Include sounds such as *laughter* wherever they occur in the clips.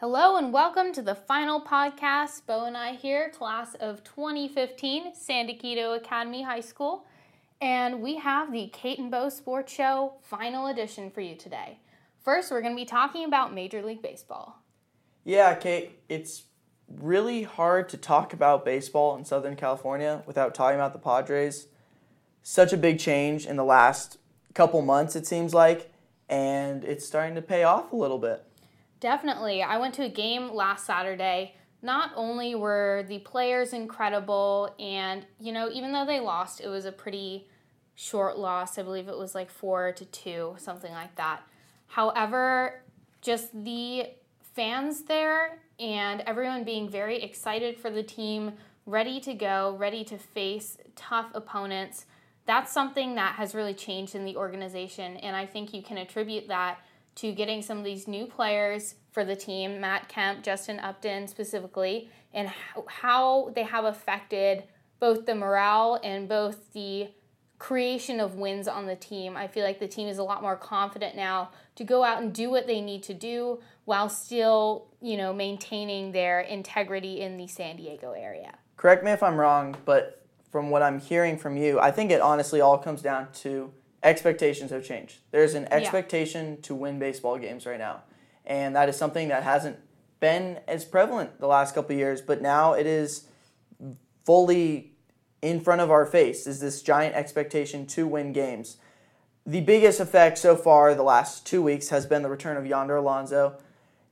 Hello and welcome to the final podcast. Bo and I here, class of 2015, San Diego Academy High School. And we have the Kate and Bo Sports Show final edition for you today. First, we're going to be talking about Major League Baseball. Yeah, Kate, it's really hard to talk about baseball in Southern California without talking about the Padres. Such a big change in the last couple months, it seems like, and it's starting to pay off a little bit. Definitely. I went to a game last Saturday. Not only were the players incredible, and, you know, even though they lost, it was a pretty short loss. I believe it was like four to two, something like that. However, just the fans there and everyone being very excited for the team, ready to go, ready to face tough opponents. That's something that has really changed in the organization, and I think you can attribute that to getting some of these new players for the team, Matt Kemp, Justin Upton specifically, and how they have affected both the morale and both the creation of wins on the team. I feel like the team is a lot more confident now to go out and do what they need to do while still, you know, maintaining their integrity in the San Diego area. Correct me if I'm wrong, but from what I'm hearing from you, I think it honestly all comes down to expectations have changed. There's an expectation yeah. to win baseball games right now. And that is something that hasn't been as prevalent the last couple years, but now it is fully in front of our face is this giant expectation to win games. The biggest effect so far the last two weeks has been the return of Yonder Alonso.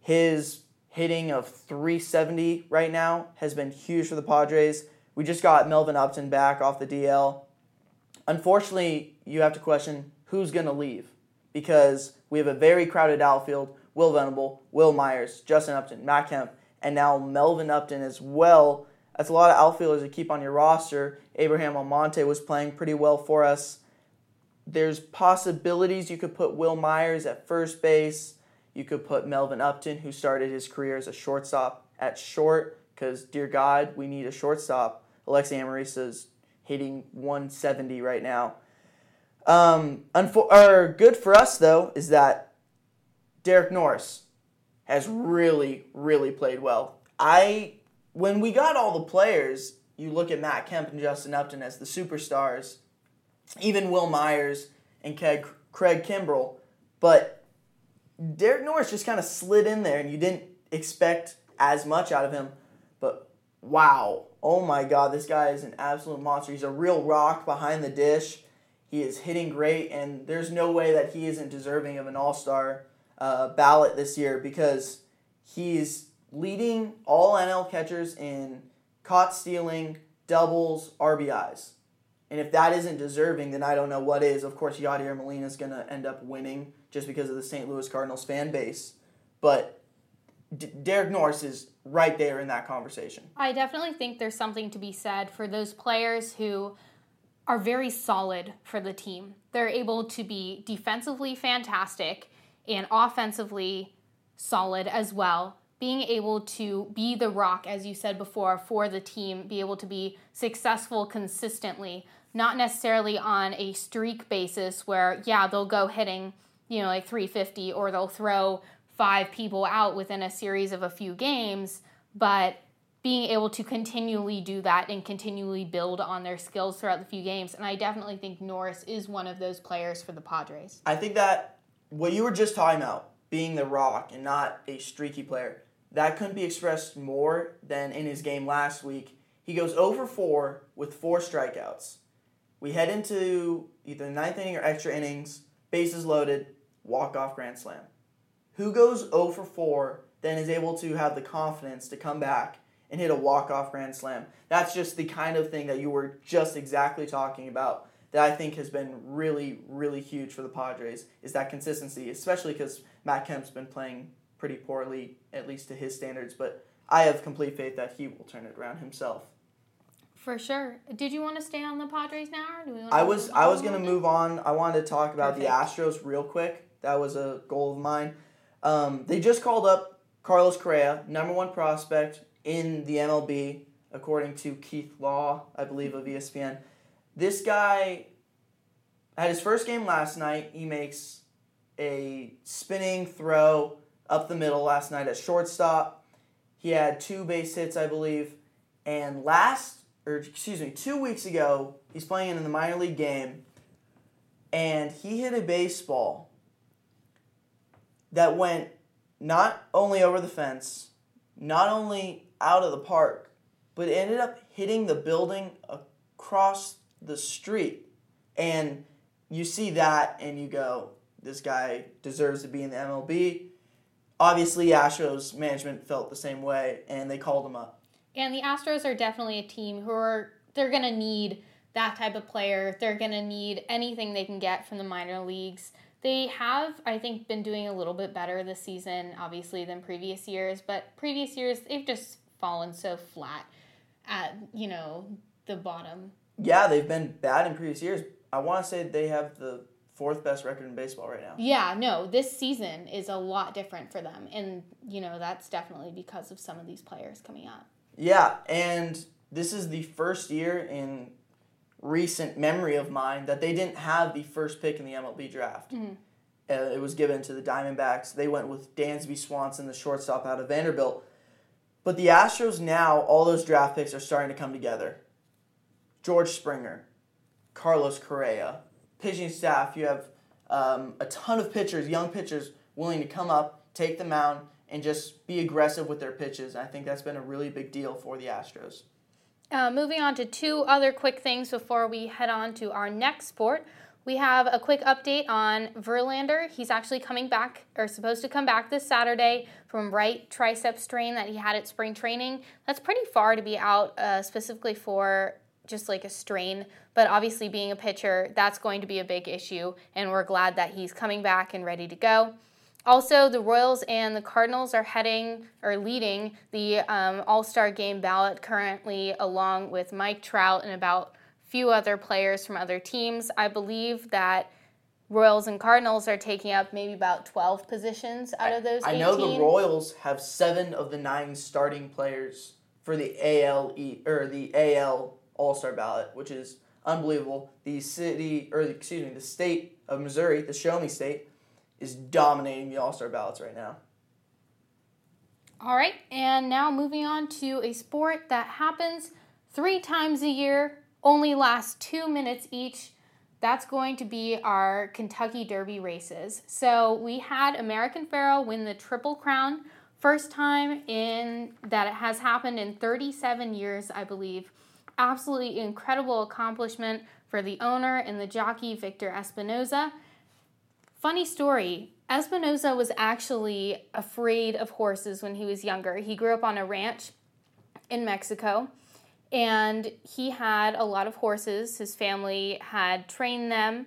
His hitting of 370 right now has been huge for the Padres. We just got Melvin Upton back off the DL. Unfortunately, you have to question who's going to leave because we have a very crowded outfield. Will Venable, Wil Myers, Justin Upton, Matt Kemp, and now Melvin Upton as well that's a lot of outfielders to keep on your roster. Abraham Almonte was playing pretty well for us. There's possibilities you could put Wil Myers at first base. You could put Melvin Upton, who started his career as a shortstop, at short, because, dear God, we need a shortstop. Alexi Amarista's hitting 170 right now. Um, or good for us, though, is that Derek Norris has really, really played well. I when we got all the players, you look at Matt Kemp and Justin Upton as the superstars, even Wil Myers and Craig, Craig Kimbrel, but Derek Norris just kind of slid in there and you didn't expect as much out of him. But wow, oh my God, this guy is an absolute monster. He's a real rock behind the dish. He is hitting great, and there's no way that he isn't deserving of an all star uh, ballot this year because he's leading all NL catchers in caught stealing, doubles, RBIs. And if that isn't deserving, then I don't know what is. Of course, Yadier Molina is going to end up winning just because of the St. Louis Cardinals fan base. But D- Derek Norris is right there in that conversation. I definitely think there's something to be said for those players who are very solid for the team. They're able to be defensively fantastic and offensively solid as well being able to be the rock, as you said before, for the team, be able to be successful consistently, not necessarily on a streak basis where, yeah, they'll go hitting, you know, like 350 or they'll throw five people out within a series of a few games, but being able to continually do that and continually build on their skills throughout the few games. And I definitely think Norris is one of those players for the Padres. I think that what you were just talking about, being the rock and not a streaky player, that couldn't be expressed more than in his game last week. He goes over 4 with four strikeouts. We head into either the ninth inning or extra innings, bases loaded, walk off grand slam. Who goes over 4 then is able to have the confidence to come back and hit a walk off grand slam? That's just the kind of thing that you were just exactly talking about that I think has been really, really huge for the Padres is that consistency, especially because Matt Kemp's been playing pretty poorly, at least to his standards, but I have complete faith that he will turn it around himself. For sure. Did you want to stay on the Padres now, or do we? Want I was I was gonna move on. I wanted to talk about Perfect. the Astros real quick. That was a goal of mine. Um, they just called up Carlos Correa, number one prospect in the MLB, according to Keith Law, I believe of ESPN. This guy had his first game last night. He makes a spinning throw up the middle last night at shortstop. He had two base hits, I believe. And last, or excuse me, two weeks ago, he's playing in the minor league game, and he hit a baseball that went not only over the fence, not only out of the park, but ended up hitting the building across the street. And you see that and you go, this guy deserves to be in the MLB. Obviously, Astros management felt the same way and they called him up. And the Astros are definitely a team who are, they're going to need that type of player. They're going to need anything they can get from the minor leagues. They have, I think, been doing a little bit better this season, obviously, than previous years, but previous years, they've just fallen so flat at, you know, the bottom. Yeah, they've been bad in previous years. I want to say they have the fourth best record in baseball right now. Yeah, no, this season is a lot different for them. And, you know, that's definitely because of some of these players coming up. Yeah, and this is the first year in recent memory of mine that they didn't have the first pick in the MLB draft. Mm-hmm. Uh, it was given to the Diamondbacks. They went with Dansby Swanson, the shortstop out of Vanderbilt. But the Astros now, all those draft picks are starting to come together. George Springer, Carlos Correa, pitching staff. You have um, a ton of pitchers, young pitchers, willing to come up, take the mound, and just be aggressive with their pitches. I think that's been a really big deal for the Astros. Uh, moving on to two other quick things before we head on to our next sport. We have a quick update on Verlander. He's actually coming back, or supposed to come back this Saturday from right tricep strain that he had at spring training. That's pretty far to be out, uh, specifically for just like a strain. But obviously, being a pitcher, that's going to be a big issue, and we're glad that he's coming back and ready to go. Also, the Royals and the Cardinals are heading or leading the um, All Star game ballot currently, along with Mike Trout and about a few other players from other teams. I believe that Royals and Cardinals are taking up maybe about 12 positions out of those I, I know the Royals have seven of the nine starting players for the AL or the AL All Star ballot, which is unbelievable. The city, or excuse me, the state of Missouri, the Show Me State, is dominating the All Star ballots right now. All right, and now moving on to a sport that happens three times a year, only lasts two minutes each. That's going to be our Kentucky Derby races. So we had American Pharoah win the Triple Crown, first time in that it has happened in 37 years, I believe. Absolutely incredible accomplishment for the owner and the jockey Victor Espinoza. Funny story Espinoza was actually afraid of horses when he was younger. He grew up on a ranch in Mexico and he had a lot of horses. His family had trained them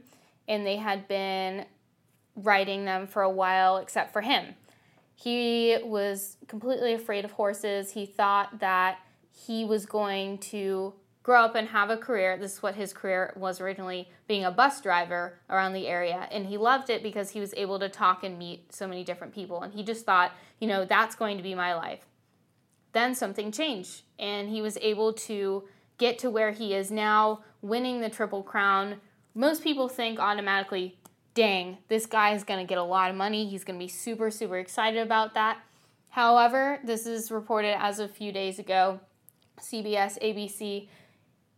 and they had been riding them for a while, except for him. He was completely afraid of horses. He thought that he was going to grow up and have a career. This is what his career was originally being a bus driver around the area. And he loved it because he was able to talk and meet so many different people. And he just thought, you know, that's going to be my life. Then something changed, and he was able to get to where he is now, winning the Triple Crown. Most people think automatically, dang, this guy is going to get a lot of money. He's going to be super, super excited about that. However, this is reported as a few days ago. CBS, ABC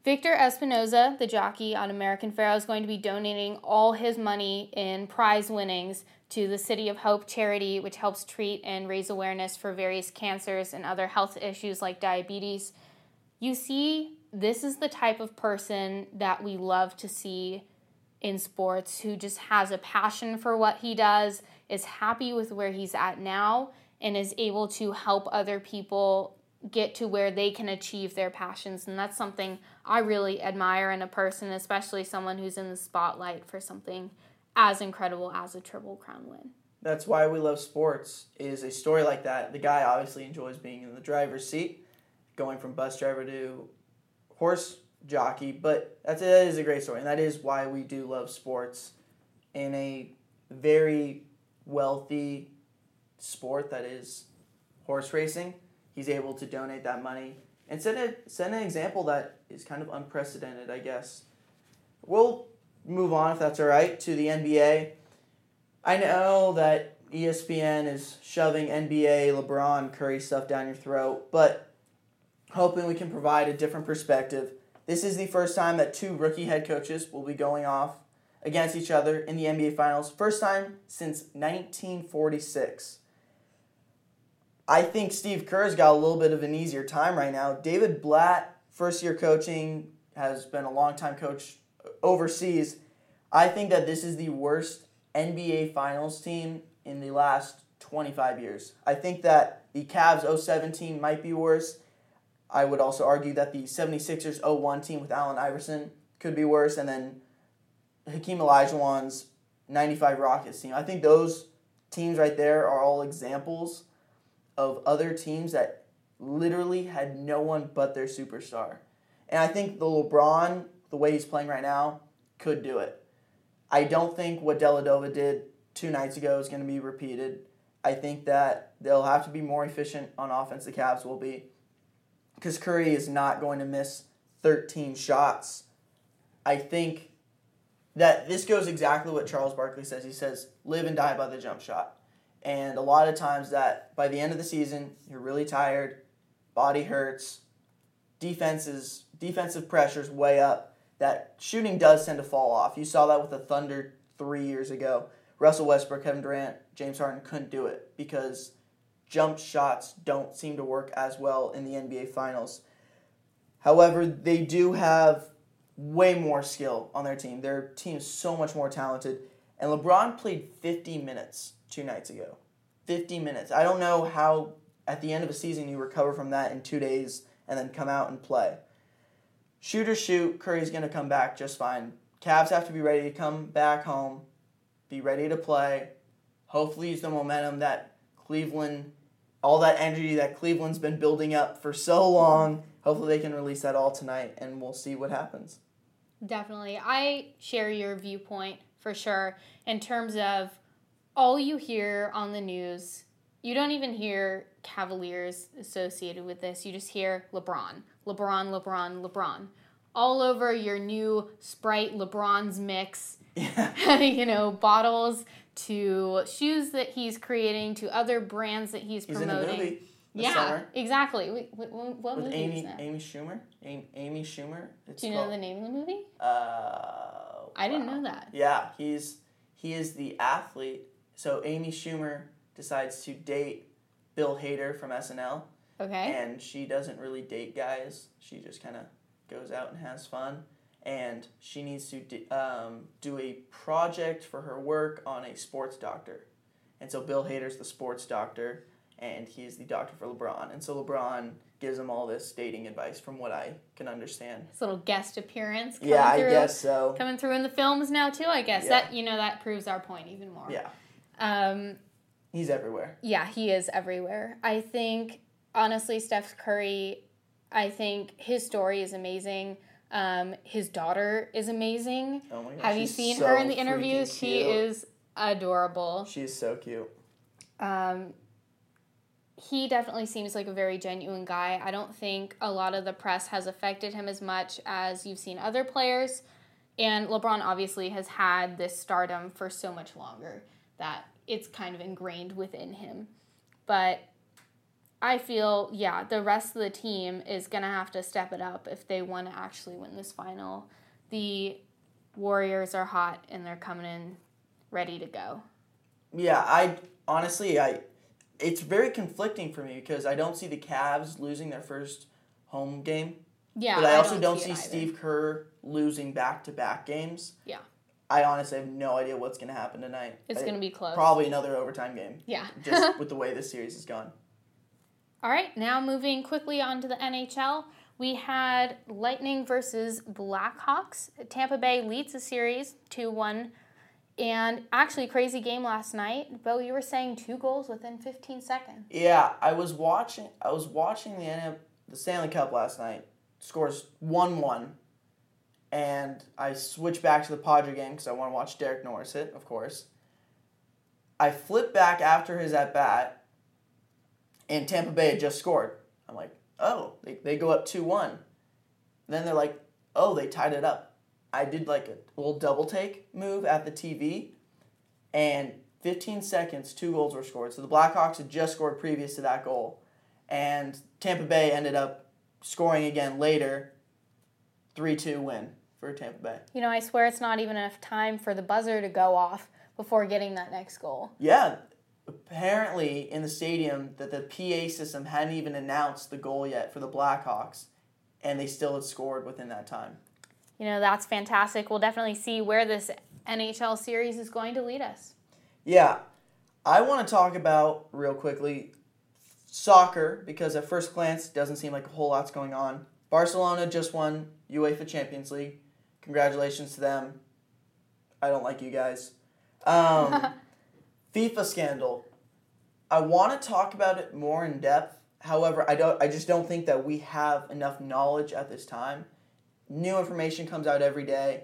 Victor Espinoza, the jockey on American Pharoah, is going to be donating all his money in prize winnings to the City of Hope charity, which helps treat and raise awareness for various cancers and other health issues like diabetes. You see, this is the type of person that we love to see in sports who just has a passion for what he does, is happy with where he's at now, and is able to help other people get to where they can achieve their passions. And that's something I really admire in a person, especially someone who's in the spotlight for something as incredible as a Triple Crown win. That's why we love sports, is a story like that. The guy obviously enjoys being in the driver's seat, going from bus driver to horse jockey, but that's, that is a great story. And that is why we do love sports in a very wealthy sport that is horse racing he's able to donate that money and set, a, set an example that is kind of unprecedented, I guess. We'll move on, if that's all right, to the NBA. I know that ESPN is shoving NBA, LeBron, Curry stuff down your throat, but hoping we can provide a different perspective. This is the first time that two rookie head coaches will be going off against each other in the NBA Finals. First time since 1946. I think Steve Kerr's got a little bit of an easier time right now. David Blatt, first year coaching, has been a long time coach overseas. I think that this is the worst NBA Finals team in the last 25 years. I think that the Cavs 07 team might be worse. I would also argue that the 76ers 01 team with Allen Iverson could be worse. And then Hakeem Olajuwon's 95 Rockets team. I think those teams right there are all examples of other teams that literally had no one but their superstar. And I think the LeBron, the way he's playing right now, could do it. I don't think what Dellavedova did two nights ago is going to be repeated. I think that they'll have to be more efficient on offense. The Cavs will be because Curry is not going to miss 13 shots. I think that this goes exactly what Charles Barkley says. He says, live and die by the jump shot. And a lot of times that by the end of the season, you're really tired, body hurts, defenses defensive pressures way up, that shooting does tend to fall off. You saw that with the Thunder three years ago. Russell Westbrook, Kevin Durant, James Harden couldn't do it because jump shots don't seem to work as well in the NBA Finals. However, they do have way more skill on their team. Their team is so much more talented. And LeBron played 50 minutes two nights ago. 50 minutes. I don't know how at the end of a season you recover from that in two days and then come out and play. Shoot or shoot, Curry's going to come back just fine. Cavs have to be ready to come back home, be ready to play. Hopefully, use the momentum that Cleveland, all that energy that Cleveland's been building up for so long. Hopefully, they can release that all tonight, and we'll see what happens. Definitely. I share your viewpoint for sure in terms of all you hear on the news. You don't even hear Cavaliers associated with this. You just hear LeBron, LeBron, LeBron, LeBron. All over your new Sprite LeBron's mix, yeah. *laughs* you know, bottles to shoes that he's creating to other brands that he's, he's promoting. yeah, summer. exactly. what, what With movie Amy, is that? Amy Schumer. Amy, Amy Schumer. It's Do you called, know the name of the movie? Uh, I didn't wow. know that. Yeah, he's he is the athlete. So Amy Schumer decides to date Bill Hader from SNL. Okay. And she doesn't really date guys. She just kind of goes out and has fun. And she needs to d- um, do a project for her work on a sports doctor. And so Bill Hader's the sports doctor, and he's the doctor for LeBron. And so LeBron gives him all this dating advice, from what I can understand. His little guest appearance. Yeah, through, I guess so. coming through in the films now too. I guess Yeah. that you know that proves our point even more. Yeah, Um, he's everywhere. yeah, he is everywhere. I think honestly, Steph Curry. I think his story is amazing. Um, his daughter is amazing. Oh my god. Have you seen so her in the interviews? She is adorable. She's so cute. Um, he definitely seems like a very genuine guy. I don't think a lot of the press has affected him as much as you've seen other players. And LeBron obviously has had this stardom for so much longer that it's kind of ingrained within him. But I feel, yeah, the rest of the team is going to have to step it up if they want to actually win this final. The Warriors are hot and they're coming in ready to go. Yeah, I honestly, I it's very conflicting for me because I don't see the Cavs losing their first home game, Yeah, but I, also don't, don't see, see. Steve Kerr losing back to back games. Yeah. I honestly have no idea what's going to happen tonight. It's going to be close. probably another overtime game, Yeah. just *laughs* with the way this series has gone. All right, now moving quickly on to the NHL. We had Lightning versus Blackhawks. Tampa Bay leads the series 2 1. And actually, crazy game last night. Bo, you were saying two goals within 15 seconds. Yeah, I was watching. I was watching the NF, the Stanley Cup last night. Scores one one, and I switched back to the Padre game because I want to watch Derek Norris hit, of course. I flipped back after his at bat, and Tampa Bay had just scored. I'm like, oh, they, they go up two one. Then they're like, oh, they tied it up. I did like a little double take move at the TV, and 15 seconds, two goals were scored. So the Blackhawks had just scored previous to that goal. And Tampa Bay ended up scoring again later. 3 2 win for Tampa Bay. You know, I swear it's not even enough time for the buzzer to go off before getting that next goal. Yeah. Apparently, in the stadium, that the PA system hadn't even announced the goal yet for the Blackhawks, and they still had scored within that time. You know, that's fantastic. We'll definitely see where this NHL series is going to lead us. Yeah. I want to talk about, real quickly, soccer, because at first glance, it doesn't seem like a whole lot's going on. Barcelona just won UEFA Champions League. Congratulations to them. I don't like you guys. Um, *laughs* FIFA scandal. I want to talk about it more in depth. However, I don't. I just don't think that we have enough knowledge at this time. New information comes out every day,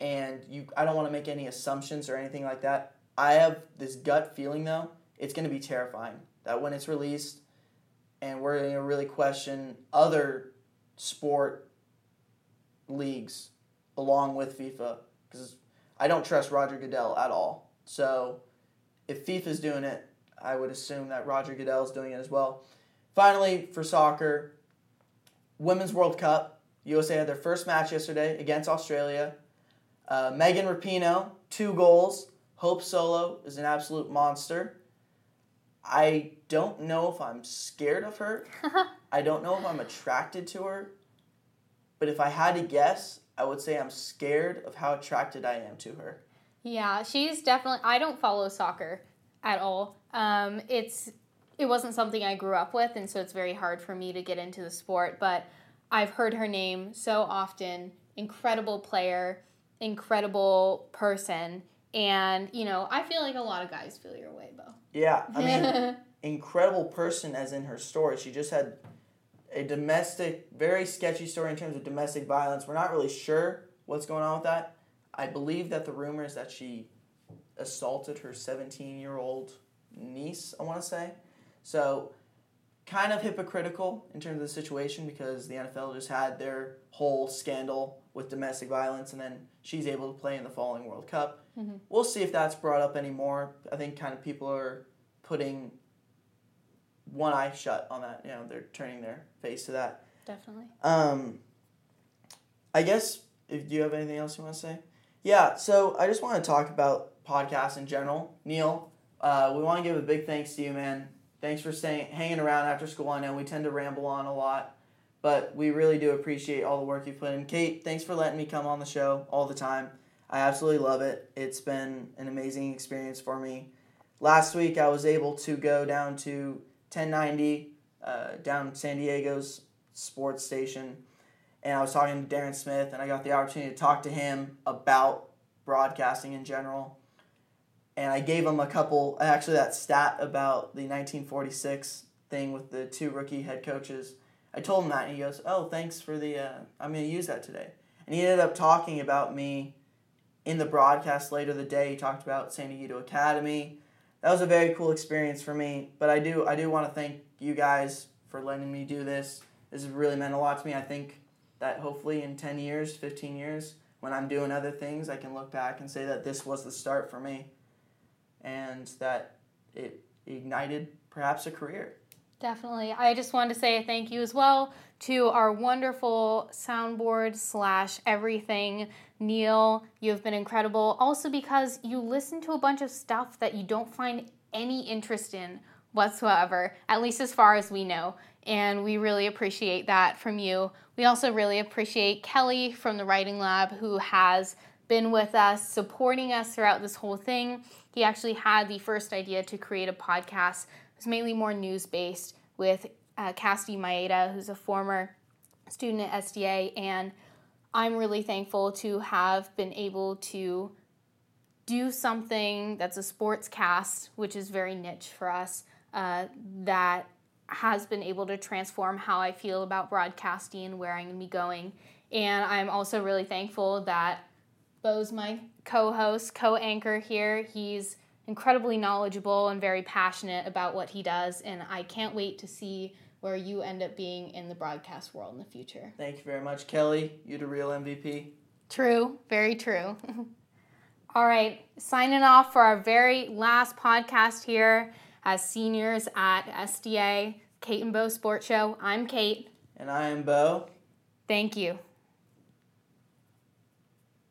and you. I don't want to make any assumptions or anything like that. I have this gut feeling though. It's going to be terrifying that when it's released, and we're going to really question other sport leagues along with FIFA because I don't trust Roger Goodell at all. So if FIFA's doing it, I would assume that Roger Goodell is doing it as well. Finally, for soccer, Women's World Cup. USA had their first match yesterday against Australia. Uh, Megan Rapinoe, two goals. Hope Solo is an absolute monster. I don't know if I'm scared of her. *laughs* I don't know if I'm attracted to her. But if I had to guess, I would say I'm scared of how attracted I am to her. Yeah, she's definitely. I don't follow soccer at all. Um, it's it wasn't something I grew up with, and so it's very hard for me to get into the sport. But I've heard her name so often. Incredible player, incredible person, and you know I feel like a lot of guys feel your way, Bo. Yeah, I mean, *laughs* incredible person as in her story. She just had a domestic, very sketchy story in terms of domestic violence. We're not really sure what's going on with that. I believe that the rumor is that she assaulted her 17 year old niece, I want to say. So, kind of hypocritical in terms of the situation because the NFL just had their whole scandal with domestic violence and then she's able to play in the following World Cup. Mm-hmm. We'll see if that's brought up anymore. I think kind of people are putting one eye shut on that. You know, they're turning their face to that. Definitely. Um, I guess if do you have anything else you want to say? Yeah. So I just want to talk about podcasts in general. Neil, uh, we want to give a big thanks to you, man. Thanks for staying, hanging around after school. I know we tend to ramble on a lot, but we really do appreciate all the work you put in. Kate, thanks for letting me come on the show all the time. I absolutely love it. It's been an amazing experience for me. Last week, I was able to go down to 1090 uh, down San Diego's sports station, and I was talking to Darren Smith, and I got the opportunity to talk to him about broadcasting in general. And I gave him a couple, actually, that stat about the 1946 thing with the two rookie head coaches. I told him that, and he goes, "Oh, thanks for the. Uh, I'm going to use that today." And he ended up talking about me in the broadcast later the day. He talked about San Diego Academy that was a very cool experience for me. But I do I do want to thank you guys for letting me do this. This has really meant a lot to me. I think that hopefully in 10 years, 15 years, when I'm doing other things, I can look back and say that this was the start for me and that it ignited perhaps a career. Definitely. I just wanted to say thank you as well to our wonderful soundboard slash everything, Neil. You have been incredible. Also, because you listen to a bunch of stuff that you don't find any interest in whatsoever, at least as far as we know. And we really appreciate that from you. We also really appreciate Kelly from the Writing Lab, who has been with us, supporting us throughout this whole thing. He actually had the first idea to create a podcast It was mainly more news based with uh, Cassidy Maeda, who's a former student at SDA, and I'm really thankful to have been able to do something that's a sports cast, which is very niche for us, uh, that has been able to transform how I feel about broadcasting and where I'm going to be going. And I'm also really thankful that Bo's my co host, co anchor here. He's incredibly knowledgeable and very passionate about what he does, and I can't wait to see where you end up being in the broadcast world in the future. Thank you very much, Kelly. You the real MVP. True, very true. *laughs* All right, signing off for our very last podcast here as seniors at SDA Kate and Bo Sports Show. I'm Kate. And I am Bo. Thank you.